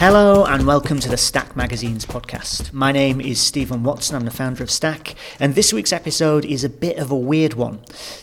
Hello and welcome to the Stack Magazine's podcast. My name is Stephen Watson, I'm the founder of Stack, and this week's episode is a bit of a weird one.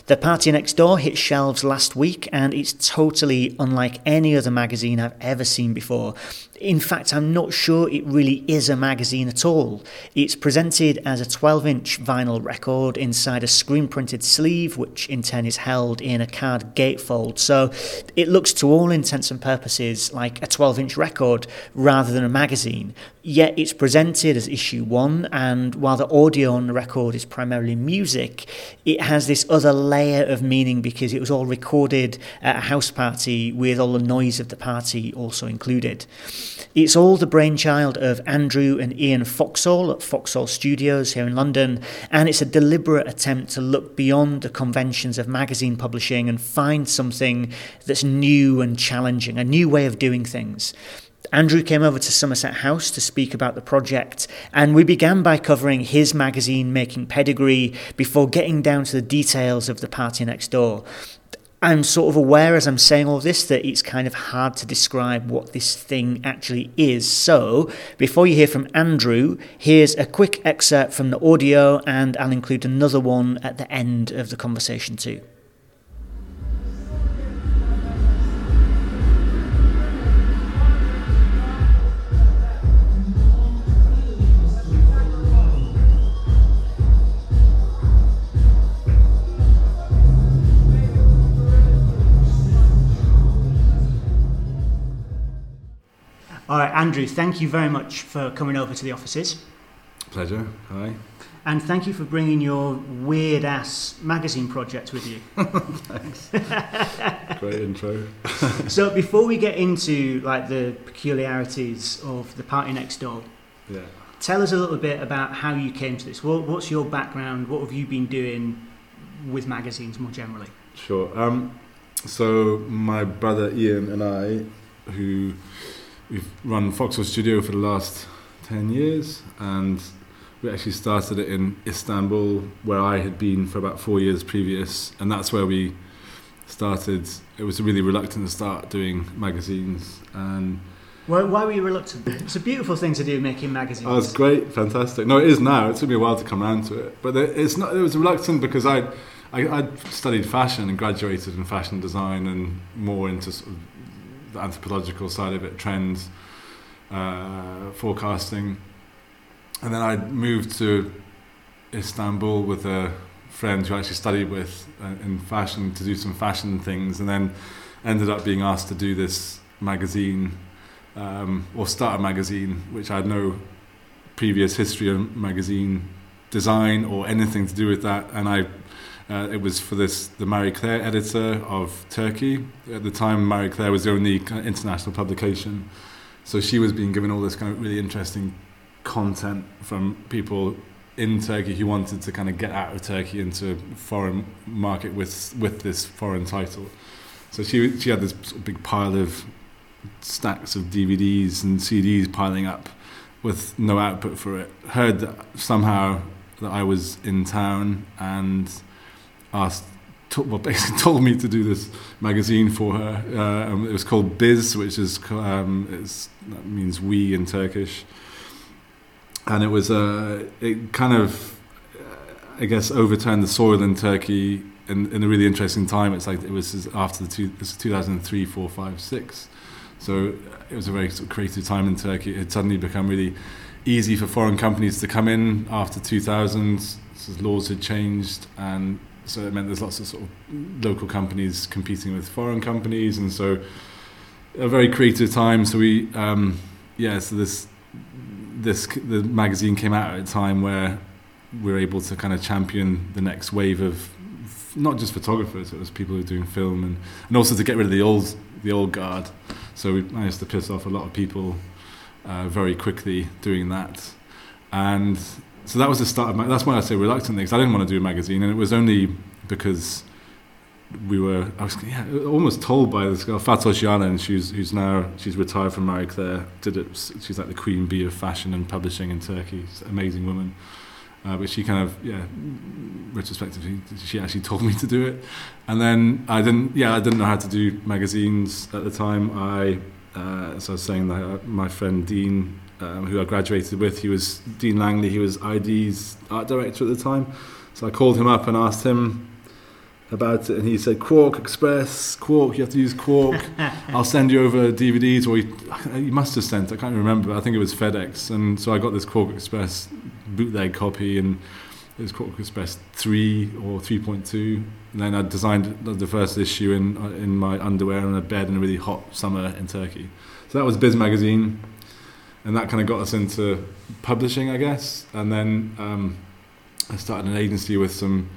The Party Next Door hit shelves last week, and it's totally unlike any other magazine I've ever seen before. In fact, I'm not sure it really is a magazine at all. It's presented as a 12 inch vinyl record inside a screen printed sleeve, which in turn is held in a card gatefold. So it looks, to all intents and purposes, like a 12 inch record rather than a magazine. Yet it's presented as issue one, and while the audio on the record is primarily music, it has this other layer of meaning because it was all recorded at a house party with all the noise of the party also included. It's all the brainchild of Andrew and Ian Foxall at Foxall Studios here in London, and it's a deliberate attempt to look beyond the conventions of magazine publishing and find something that's new and challenging, a new way of doing things. Andrew came over to Somerset House to speak about the project, and we began by covering his magazine making pedigree before getting down to the details of the party next door. I'm sort of aware as I'm saying all this that it's kind of hard to describe what this thing actually is. So, before you hear from Andrew, here's a quick excerpt from the audio, and I'll include another one at the end of the conversation too. Andrew, thank you very much for coming over to the offices. Pleasure. Hi. And thank you for bringing your weird ass magazine project with you. Thanks. Great intro. so before we get into like the peculiarities of the party next door, yeah. tell us a little bit about how you came to this. What, what's your background? What have you been doing with magazines more generally? Sure. Um, so my brother Ian and I, who we've run Foxall Studio for the last 10 years and we actually started it in Istanbul where I had been for about four years previous and that's where we started it was really reluctant to start doing magazines and why, why were you reluctant? It's a beautiful thing to do, making magazines. Oh, it's great, fantastic. No, it is now. It took me a while to come around to it, but it's not. It was reluctant because I, I, I studied fashion and graduated in fashion design and more into sort of the anthropological side of it, trends, uh, forecasting. And then I moved to Istanbul with a friend who I actually studied with uh, in fashion to do some fashion things, and then ended up being asked to do this magazine um, or start a magazine, which I had no previous history of magazine design or anything to do with that, and I uh, it was for this the Marie Claire editor of Turkey. At the time, Marie Claire was the only kind of international publication, so she was being given all this kind of really interesting content from people in Turkey who wanted to kind of get out of Turkey into a foreign market with with this foreign title. So she she had this big pile of stacks of DVDs and CDs piling up with no output for it. Heard that somehow that I was in town and asked, well, basically told me to do this magazine for her. Uh, um, it was called Biz, which is um, that means we in Turkish, and it was uh, it kind of I guess overturned the soil in Turkey in, in a really interesting time. It's like it was after the two, this 2003, 4, 5, 6. So it was a very sort of creative time in Turkey. It had suddenly become really easy for foreign companies to come in after 2000. So laws had changed, and so it meant there's lots of sort of local companies competing with foreign companies, and so a very creative time. So we, um, yeah, so this this the magazine came out at a time where we were able to kind of champion the next wave of not just photographers, it was people who were doing film, and and also to get rid of the old the old guard. So we managed to piss off a lot of people uh, very quickly doing that, and so that was the start of my. That's why I say reluctantly, because I didn't want to do a magazine, and it was only because we were. I was yeah, almost told by this girl Fatoş Yanan, who's who's now she's retired from Marie Claire. Did it? She's like the queen bee of fashion and publishing in Turkey. She's amazing woman. Uh, but she kind of yeah retrospectively she actually told me to do it and then I didn't yeah I didn't know how to do magazines at the time I Uh, I was saying that my friend Dean, um, who I graduated with, he was Dean Langley. He was i-D's art director at the time. So I called him up and asked him about it, and he said, "QuarkXPress, Quark. You have to use Quark. I'll send you over DVDs." Or he, he must have sent. I can't remember. I think it was FedEx, and so I got this QuarkXPress bootleg copy, and it was QuarkXPress three or three point two. And then I designed the first issue in in my underwear on a bed in a really hot summer in Turkey. So that was Biz magazine, and that kind of got us into publishing, I guess. And then um, I started an agency with some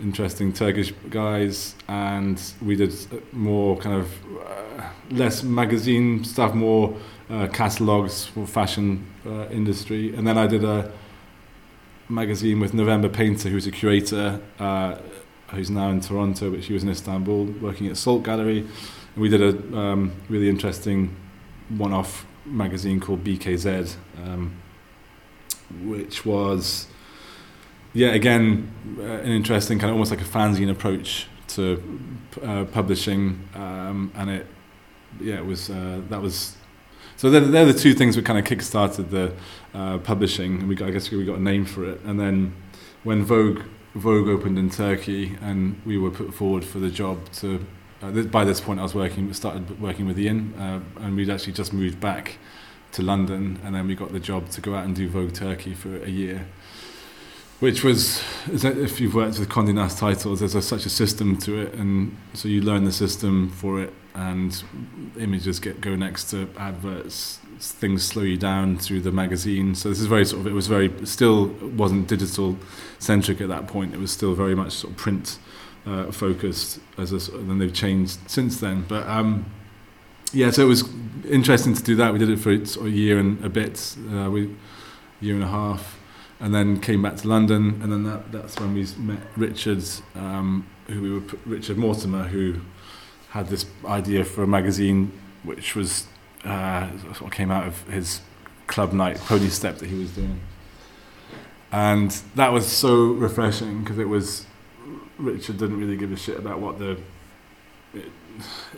interesting Turkish guys, and we did more kind of uh, less magazine stuff, more uh, catalogs for fashion uh, industry. And then I did a magazine with November Paynter, who's a curator, uh, who's now in Toronto, but she was in Istanbul working at Salt Gallery. And we did a um, really interesting one-off magazine called BKZ, um, which was yeah, again, uh, an interesting kind of almost like a fanzine approach to uh, publishing, um, and it, yeah, it was uh, that was. So they're, they're the two things that kind of kick-started the uh, publishing, and we got, I guess we got a name for it. And then when Vogue Vogue opened in Turkey, and we were put forward for the job to. Uh, th- by this point, I was working, started working with Ian, uh, and we'd actually just moved back to London, and then we got the job to go out and do Vogue Turkey for a year which was if you've worked with Condé Nast titles, there's a, such a system to it, and so you learn the system for it, and images get go next to adverts. Things slow you down through the magazine. So this is very sort of it was very still wasn't digital centric at that point. It was still very much sort of print uh, focused. As a, then they've changed since then, but. Um, yeah, so it was interesting to do that. We did it for a year and a bit, uh, we, year and a half, and then came back to London, and then that, that's when we met Richard, um, who we were Richard Mortimer, who had this idea for a magazine, which was uh, what came out of his club night Ponystep that he was doing, and that was so refreshing because it was Richard didn't really give a shit about what the it,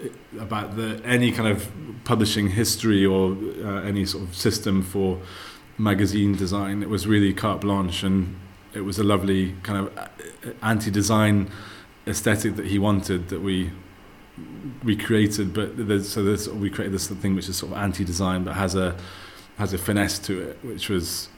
it, about the any kind of publishing history or uh, any sort of system for magazine design. It was really carte blanche, and it was a lovely kind of uh, anti-design aesthetic that he wanted that we we created. But there's, so there's, we created this thing which is sort of anti-design, but has a has a finesse to it, which was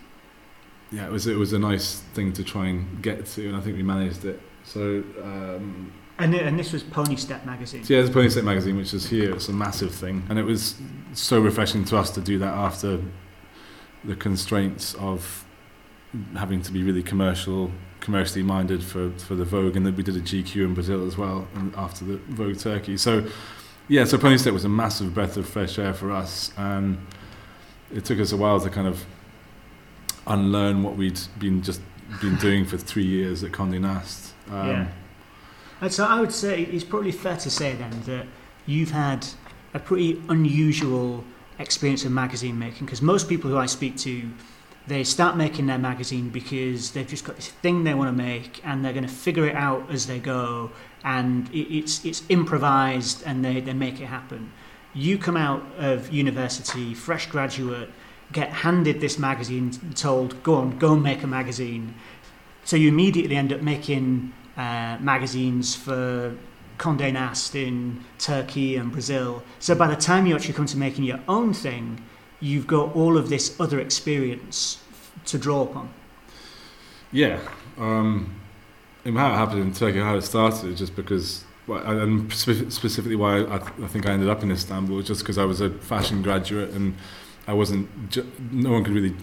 yeah, it was it was a nice thing to try and get to, and I think we managed it. So. Um, and, and this was Ponystep magazine. Yeah, it's Ponystep magazine, which is here. It's a massive thing, and it was so refreshing to us to do that after the constraints of having to be really commercial, commercially minded for, for the Vogue, and then we did a GQ in Brazil as well and after the Vogue Turkey. So, yeah, so Ponystep was a massive breath of fresh air for us, and it took us a while to kind of unlearn what we'd been just been doing for three years at Condé Nast. Um, yeah. And so I would say it's probably fair to say then that you've had a pretty unusual experience of magazine making because most people who I speak to they start making their magazine because they've just got this thing they want to make and they're going to figure it out as they go and it's it's improvised and they, they make it happen you come out of university fresh graduate get handed this magazine told go on go and make a magazine so you immediately end up making uh, magazines for Condé Nast in Turkey and Brazil. So by the time you actually come to making your own thing, you've got all of this other experience to draw upon. Yeah. Um, how it happened in Turkey, how it started, just because, and specifically why I, I think I ended up in Istanbul, just because I was a fashion graduate and I wasn't, no one could really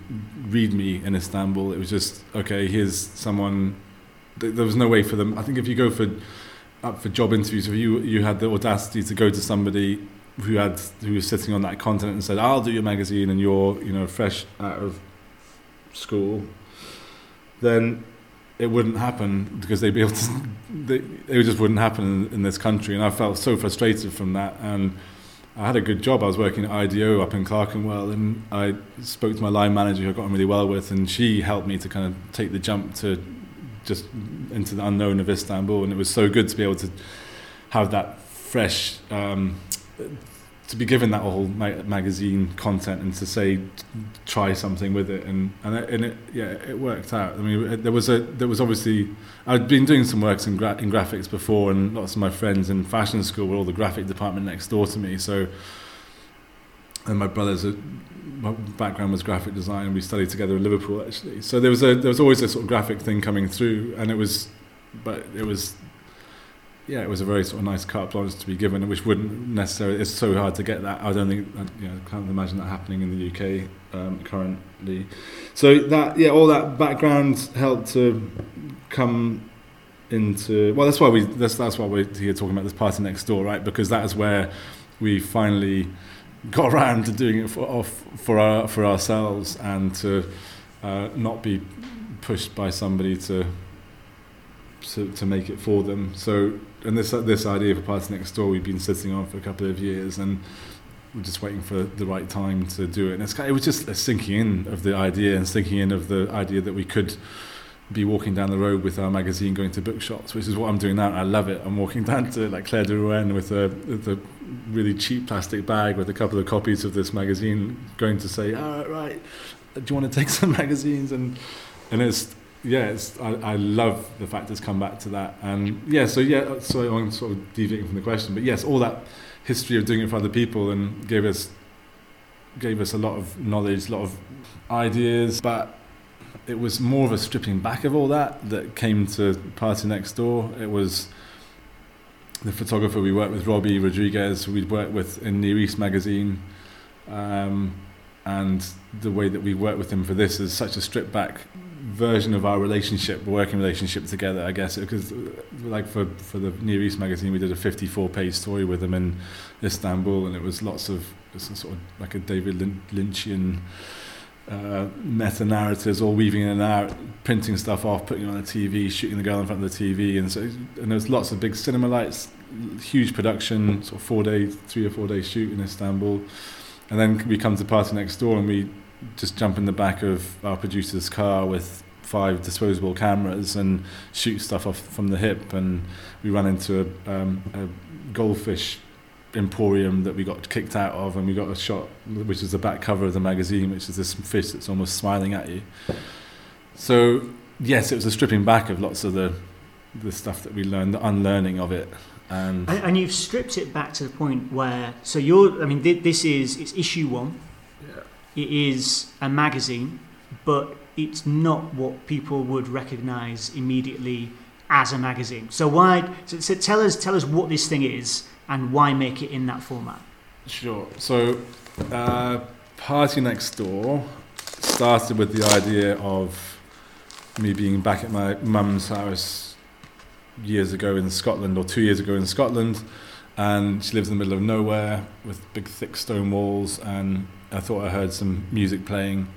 read me in Istanbul. It was just, okay, here's someone, there was no way for them. I think if you go for up for job interviews, if you you had the audacity to go to somebody who had who was sitting on that continent and said, "I'll do your magazine," and you're you know fresh out of school, then it wouldn't happen because they'd be able to. They, it just wouldn't happen in, in this country, and I felt so frustrated from that. And I had a good job. I was working at IDEO up in Clerkenwell, and I spoke to my line manager, who I got on really well with, and she helped me to kind of take the jump to just into the unknown of Istanbul, and it was so good to be able to have that fresh um, to be given that whole ma- magazine content and to say try something with it. And and it, and it yeah it worked out. I mean there was a there was obviously I'd been doing some works in, gra- in graphics before and lots of my friends in fashion school were all the graphic department next door to me. So and my brother's a, my background was graphic design and we studied together in Liverpool actually. So there was a there was always a sort of graphic thing coming through and it was but it was yeah, it was a very sort of nice carte blanche to be given, which wouldn't necessarily. It's so hard to get that. I don't think, you know, can't imagine that happening in the UK um, currently. So that, yeah, all that background helped to come into. Well, that's why we. That's that's why we're here talking about this party next door, right? Because that is where we finally got around to doing it for off for our for ourselves and to uh, not be pushed by somebody to to, to make it for them. So, and this this idea of a party next door, we've been sitting on for a couple of years, and we're just waiting for the right time to do it. And it's, it was just a sinking in of the idea and sinking in of the idea that we could be walking down the road with our magazine going to bookshops, which is what I'm doing now. I love it. I'm walking down to like Claire de Rouen with a, with a really cheap plastic bag with a couple of copies of this magazine, going to say, "All right, right, do you want to take some magazines?" And and it's yeah, it's, I, I love the fact it's come back to that. And yeah, so yeah, so I'm sort of deviating from the question, but yes, all that history of doing it for other people and gave us gave us a lot of knowledge, a lot of ideas, but it was more of a stripping back of all that that came to Party Next Door. It was the photographer we worked with, Robbie Rodriguez, we'd worked with in Near East magazine. Um, and the way that we worked with him for this is such a stripped back version of our relationship, working relationship together, I guess. Because, like for for the Near East magazine, we did a 54 page story with him in Istanbul, and it was lots of sort of like a David Lynchian. Uh, meta narratives, all weaving in and out, printing stuff off, putting it on the TV, shooting the girl in front of the TV, and so and there was lots of big cinema lights, huge production, sort of four day, three or four day shoot in Istanbul, and then we come to party next door and we just jump in the back of our producer's car with five disposable cameras and shoot stuff off from the hip. And we ran into a, um, a goldfish emporium that we got kicked out of, and we got a shot, which is the back cover of the magazine, which is this fish that's almost smiling at you. So yes, it was a stripping back of lots of the the stuff that we learned, the unlearning of it. And, and, and you've stripped it back to the point where, so you're, I mean, this is, it's issue one, it is a magazine, but it's not what people would recognise immediately as a magazine. So why? So, so, tell us, tell us what this thing is and why make it in that format. Sure. So, uh, Party Next Door started with the idea of me being back at my mum's house years ago in Scotland, or two years ago in Scotland, and she lives in the middle of nowhere with big thick stone walls and I thought I heard some music playing,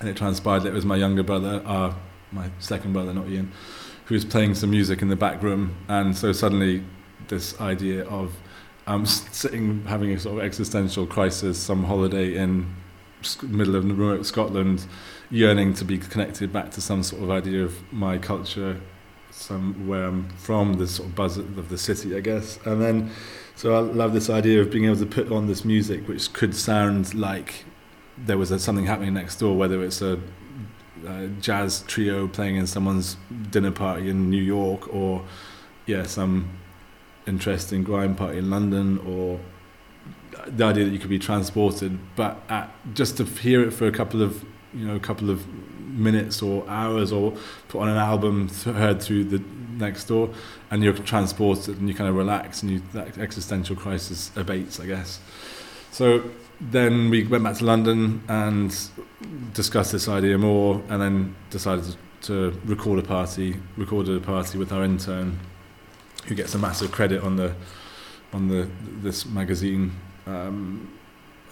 and it transpired that it was my younger brother, uh, my second brother, not Ian, who was playing some music in the back room. And so suddenly, this idea of I'm sitting having a sort of existential crisis, some holiday in middle of remote Scotland, yearning to be connected back to some sort of idea of my culture, some where I'm from, the sort of buzz of the city, I guess. And then so I love this idea of being able to put on this music which could sound like there was a, something happening next door, whether it's a, a, jazz trio playing in someone's dinner party in New York, or yeah, some interesting grime party in London, or the idea that you could be transported, but at, just to hear it for a couple of you know a couple of minutes or hours, or put on an album heard through the next door, and you're transported and you kind of relax and you, that existential crisis abates, I guess. So then we went back to London and discussed this idea more, and then decided to, to record a party. Recorded a party with our intern, who gets a massive credit on the on the this magazine. Um,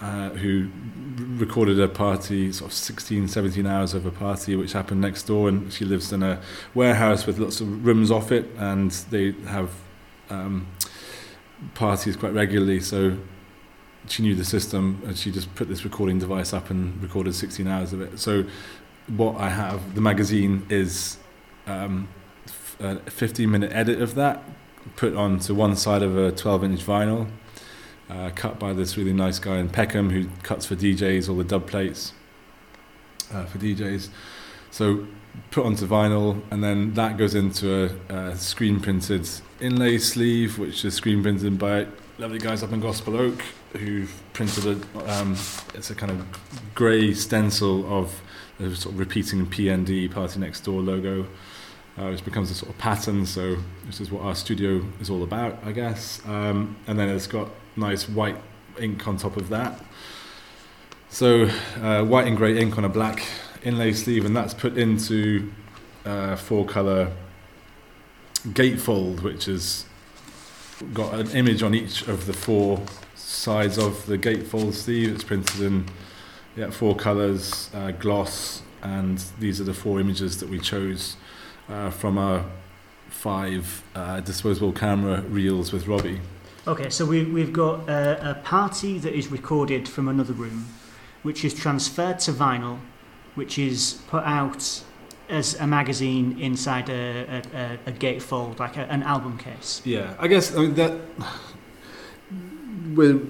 uh, who recorded a party, sort of 16, 17 hours of a party, which happened next door. And she lives in a warehouse with lots of rooms off it, and they have um, parties quite regularly. So she knew the system, and she just put this recording device up and recorded 16 hours of it. So what I have, the magazine is um, a 15 minute edit of that, put onto one side of a 12 inch vinyl uh, cut by this really nice guy in Peckham who cuts for DJs all the dub plates uh, for DJs. So put onto vinyl, and then that goes into a, a screen printed inlay sleeve, which is screen printed by lovely guys up in Gospel Oak who've printed a. Um, it's a kind of grey stencil of the sort of repeating PND Party Next Door logo. Uh, which becomes a sort of pattern, so this is what our studio is all about, I guess. Um, and then it's got nice white ink on top of that. So uh, white and grey ink on a black inlay sleeve, and that's put into uh, four colour gatefold, which has got an image on each of the four sides of the gatefold sleeve. It's printed in yeah, four colours, uh, gloss, and these are the four images that we chose uh, from our five uh, disposable camera reels with Robbie. Okay, so we, we've got a, a party that is recorded from another room, which is transferred to vinyl, which is put out as a magazine inside a, a, a gatefold, like a, an album case. Yeah, I guess I mean that we're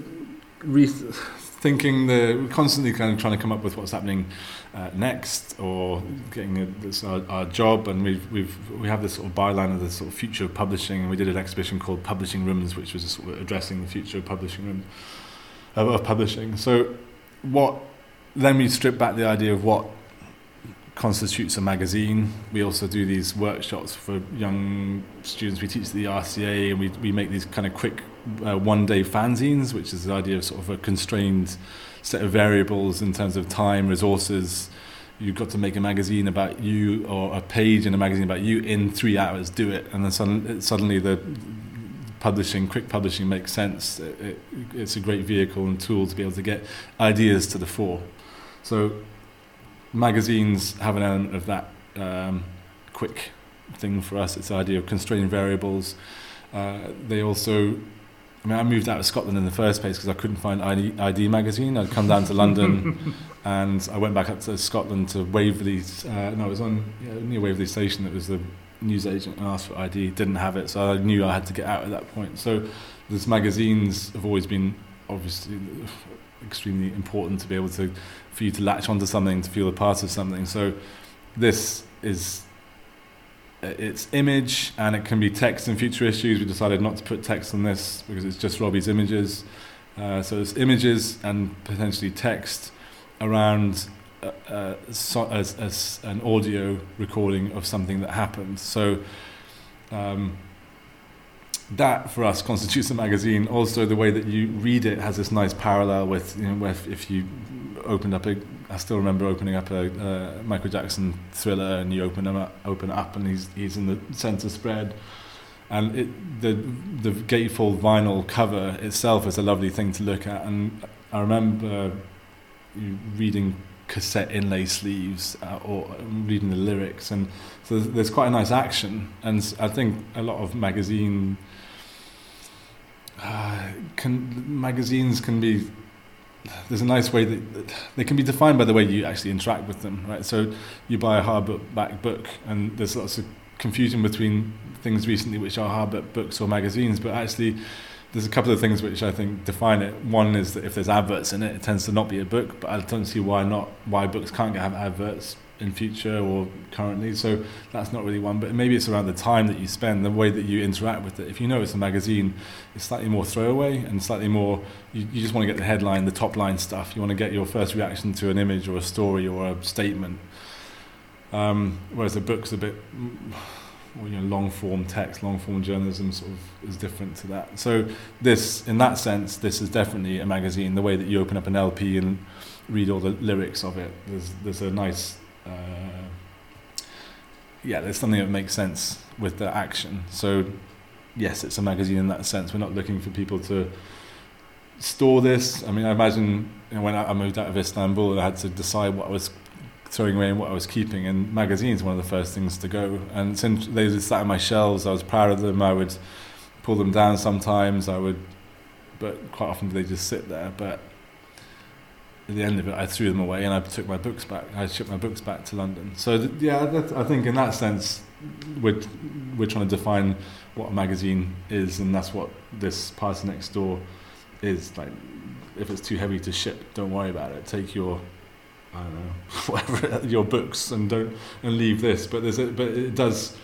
rethinking the constantly kind of trying to come up with what's happening uh, next or getting a, this our, our job and we've we've we have this sort of byline of the sort of future of publishing and we did an exhibition called Publishing Rooms which was sort of addressing the future of publishing room of, of publishing so what then we strip back the idea of what constitutes a magazine. We also do these workshops for young students. We teach at the RCA and we, we make these kind of quick uh, one day fanzines, which is the idea of sort of a constrained set of variables in terms of time, resources. You've got to make a magazine about you or a page in a magazine about you in three hours, do it. And then suddenly, suddenly the publishing, quick publishing makes sense. It, it, it's a great vehicle and tool to be able to get ideas to the fore. So magazines have an element of that um, quick thing for us. It's the idea of constrained variables. Uh, they also, I mean, I moved out of Scotland in the first place because I couldn't find i-D, i-D magazine. I'd come down to London and I went back up to Scotland to Waverley. Uh, no, it was on yeah, near Waverley Station. It was the news agent and asked for i-D. Didn't have it, so I knew I had to get out at that point. So, these magazines have always been obviously extremely important to be able to for you to latch onto something to feel a part of something so this is it's image and it can be text in future issues. We decided not to put text on this because it's just Robbie's images. Uh, so it's images and potentially text around uh, uh, so, as, as an audio recording of something that happened. So um, that for us constitutes a magazine. Also, the way that you read it has this nice parallel with you know, where if you opened up a, I still remember opening up a, Michael Jackson thriller, and you open him up, open it up, and he's he's in the center spread, and it, the the gatefold vinyl cover itself is a lovely thing to look at, and I remember reading cassette inlay sleeves uh, or reading the lyrics. And so there's quite a nice action. And I think a lot of magazine uh, can, magazines can be there's a nice way that they can be defined by the way you actually interact with them right so you buy a hardback book and there's lots of confusion between things recently which are hardback books or magazines but actually there's a couple of things which I think define it. One is that if there's adverts in it, it tends to not be a book. But I don't see why not why books can't have adverts in future or currently. So that's not really one. But maybe it's around the time that you spend, the way that you interact with it. If you know it's a magazine, it's slightly more throwaway and slightly more. You, you just want to get the headline, the top line stuff. You want to get your first reaction to an image or a story or a statement. Um, whereas a book's a bit or you know, long form text, long form journalism sort of is different to that. So this, in that sense, this is definitely a magazine. The way that you open up an LP and read all the lyrics of it, there's there's a nice, uh, yeah, there's something that makes sense with the action. So yes, it's a magazine in that sense. We're not looking for people to store this. I mean, I imagine you know, when I moved out of Istanbul, I had to decide what I was throwing away and what I was keeping. And magazines were one of the first things to go. And since they just sat on my shelves, I was proud of them. I would pull them down sometimes. I would, but quite often they just sit there. But at the end of it, I threw them away and I took my books back. I shipped my books back to London. So th- yeah, I think in that sense, we're we're trying to define what a magazine is, and that's what this Party Next Door is like if it's too heavy to ship, don't worry about it. Take your I don't know whatever your books and don't and leave this. But there's a, but it does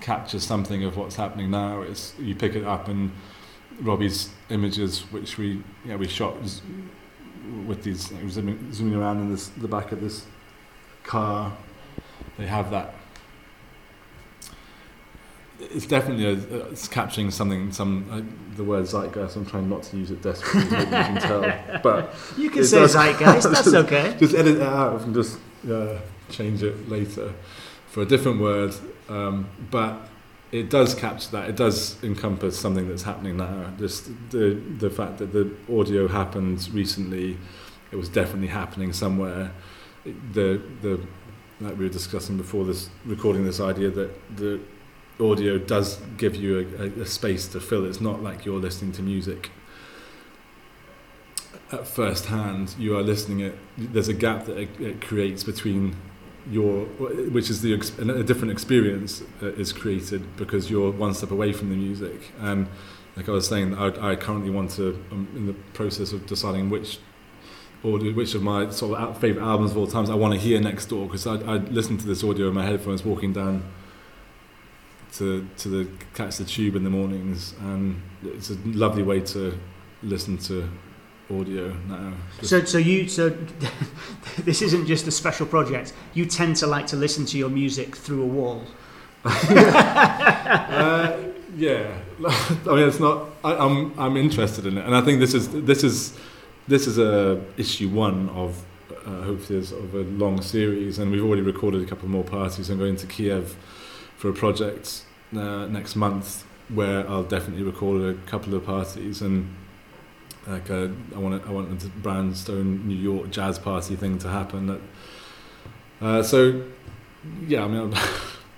capture something of what's happening now. It's you pick it up and Robbie's images, which we yeah we shot with these like, zooming, zooming around in this the back of this car. They have that it's definitely a, it's capturing something. Some uh, the word zeitgeist. I'm trying not to use it desperately. you can tell, but you can say zeitgeist. That's okay. Just edit it out and just uh, change it later for a different word. Um, but it does capture that. It does encompass something that's happening now. Just the the fact that the audio happened recently. It was definitely happening somewhere. The the like we were discussing before this recording this idea that the audio does give you a, a, space to fill. It's not like you're listening to music at first hand. You are listening it. There's a gap that it, it creates between your, which is the a different experience uh, is created because you're one step away from the music. And like I was saying, I, I currently want to. I'm in the process of deciding which audio, which of my sort of favorite albums of all times I want to hear next door because I, I listen to this audio in my headphones walking down to to the catch the tube in the mornings, and it's a lovely way to listen to audio now. So, so you, so this isn't just a special project. You tend to like to listen to your music through a wall. uh, yeah, I mean, it's not. I, I'm I'm interested in it, and I think this is this is this is a issue one of uh, hopefully of a long series, and we've already recorded a couple more parties. I'm going to Kiev for a project uh, next month where I'll definitely record a couple of parties and like a, uh, I want I want the Brownstone New York jazz party thing to happen. Uh, so yeah, I mean. I'm,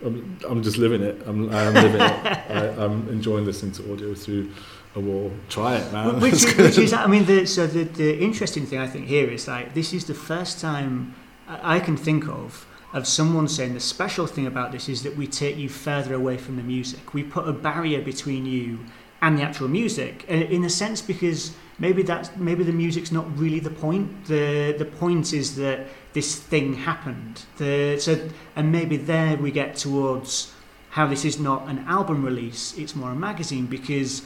I'm, I'm just living it. I'm, I'm living it. I, I'm enjoying listening to audio through a wall. Try it, man. Which, is, which is, I mean, the, so the, the interesting thing I think here is like this is the first time I can think of of someone saying the special thing about this is that we take you further away from the music. We put a barrier between you and the actual music, uh, in a sense, because maybe that's maybe the music's not really the point. the The point is that this thing happened. The so and maybe there we get towards how this is not an album release; it's more a magazine because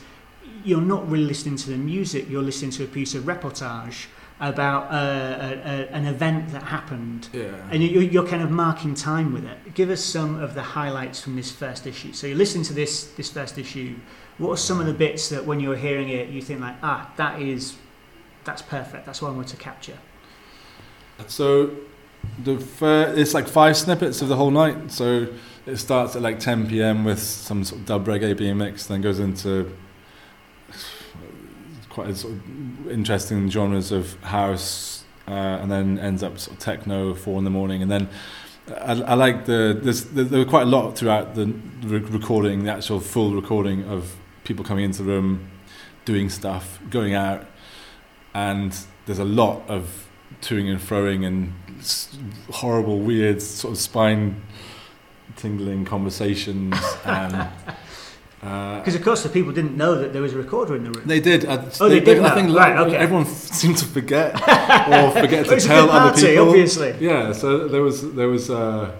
you're not really listening to the music. You're listening to a piece of reportage about uh, a, a, an event that happened, yeah. and you're, you're kind of marking time with it. Give us some of the highlights from this first issue. So you listen to this this first issue. What are some of the bits that when you're hearing it, you think like, ah, that is that's perfect. That's what I want to capture. So the fir- it's like five snippets of the whole night. So it starts at like 10 p.m. with some sort of dub reggae being mixed, then goes into quite sort of interesting genres of house, uh, and then ends up sort of techno, four in the morning, and then. I, I like the there's there were quite a lot throughout the recording, the actual full recording of people coming into the room, doing stuff, going out, and there's a lot of toing and froing and horrible, weird, sort of spine tingling conversations and Because uh, of course the people didn't know that there was a recorder in the room. They did. Uh, oh, they, they did. I think right, okay. everyone seemed to forget or forget to tell other party, people. Obviously. Yeah. So there was there was uh,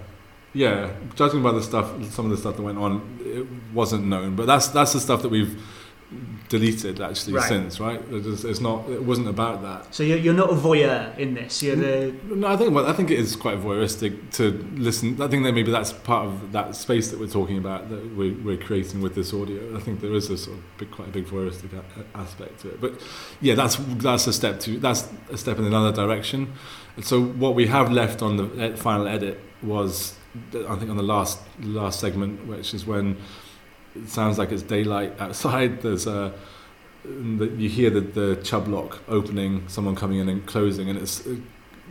yeah. Judging by the stuff, some of the stuff that went on, it wasn't known. But that's that's the stuff that we've deleted actually right. since, right? It's, not. It wasn't about that. So you're, you're not a voyeur in this. You're the. No, I think well, I think it is quite voyeuristic to listen. I think that maybe that's part of that space that we're talking about that we're, we're creating with this audio. I think there is a sort of big, quite a big voyeuristic a- aspect to it. But yeah, that's that's a step to that's a step in another direction. And so what we have left on the eh, final edit was, I think, on the last last segment, which is when it sounds like it's daylight outside. There's a you hear the, the Chubb lock opening, someone coming in and closing, and it's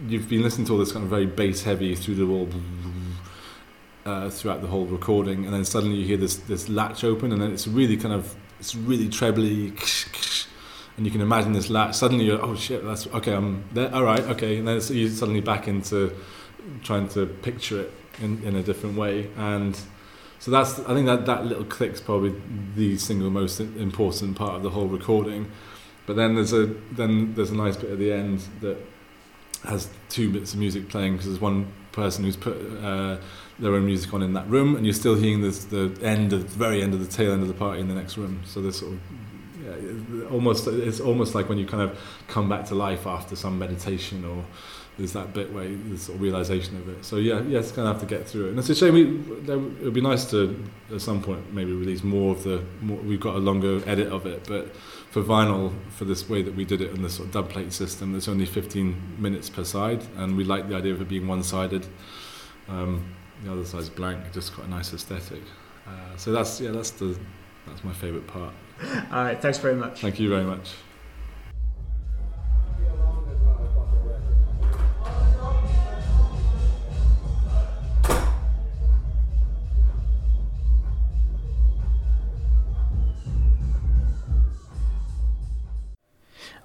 you've been listening to all this kind of very bass heavy through the wall uh, throughout the whole recording, and then suddenly you hear this this latch open, and then it's really kind of it's really trebly, and you can imagine this latch. Suddenly you're oh shit, that's okay. I'm there. All right, okay, and then you're suddenly back into trying to picture it in in a different way, and so that's I think that that little click's probably the single most important part of the whole recording. But then there's a then there's a nice bit at the end that has two bits of music playing because there's one person who's put uh, their own music on in that room, and you're still hearing this, the end of the very end of the tail end of the party in the next room. So there's sort of yeah, almost it's almost like when you kind of come back to life after some meditation or there's that bit where there's sort of realization of it. So yeah, yeah, it's kind of have to get through it. And it's a shame. We, it would be nice to at some point maybe release more of the. More, we've got a longer edit of it, but for vinyl, for this way that we did it in the sort of dub plate system, there's only 15 minutes per side, and we like the idea of it being one-sided. Um, the other side's blank, just got a nice aesthetic. Uh, so that's yeah, that's the that's my favourite part. All right, thanks very much. Thank you very much.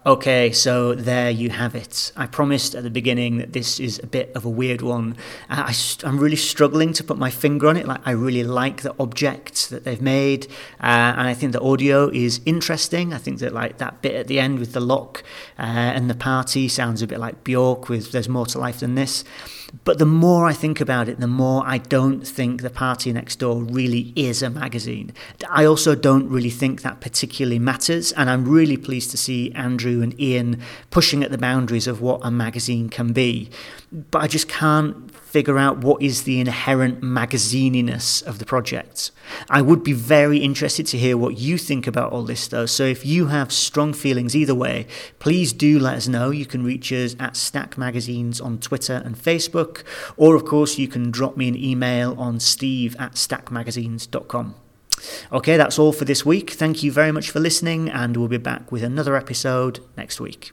Okay, so there you have it. I promised at the beginning that this is a bit of a weird one. I, am really struggling to put my finger on it. Like I really like the objects that they've made, uh, and I think the audio is interesting. I think that like that bit at the end with the lock uh, and the party sounds a bit like Bjork with "There's More to Life Than This." But the more I think about it, the more I don't think The Party Next Door really is a magazine. I also don't really think that particularly matters, and I'm really pleased to see And Ian pushing at the boundaries of what a magazine can be. But I just can't figure out what is the inherent magazininess of the project. I would be very interested to hear what you think about all this, though. So if you have strong feelings either way, please do let us know. You can reach us at Stack Magazines on Twitter and Facebook, or of course, you can drop me an email on steve at stackmagazines.com. Okay, that's all for this week. Thank you very much for listening, and we'll be back with another episode next week.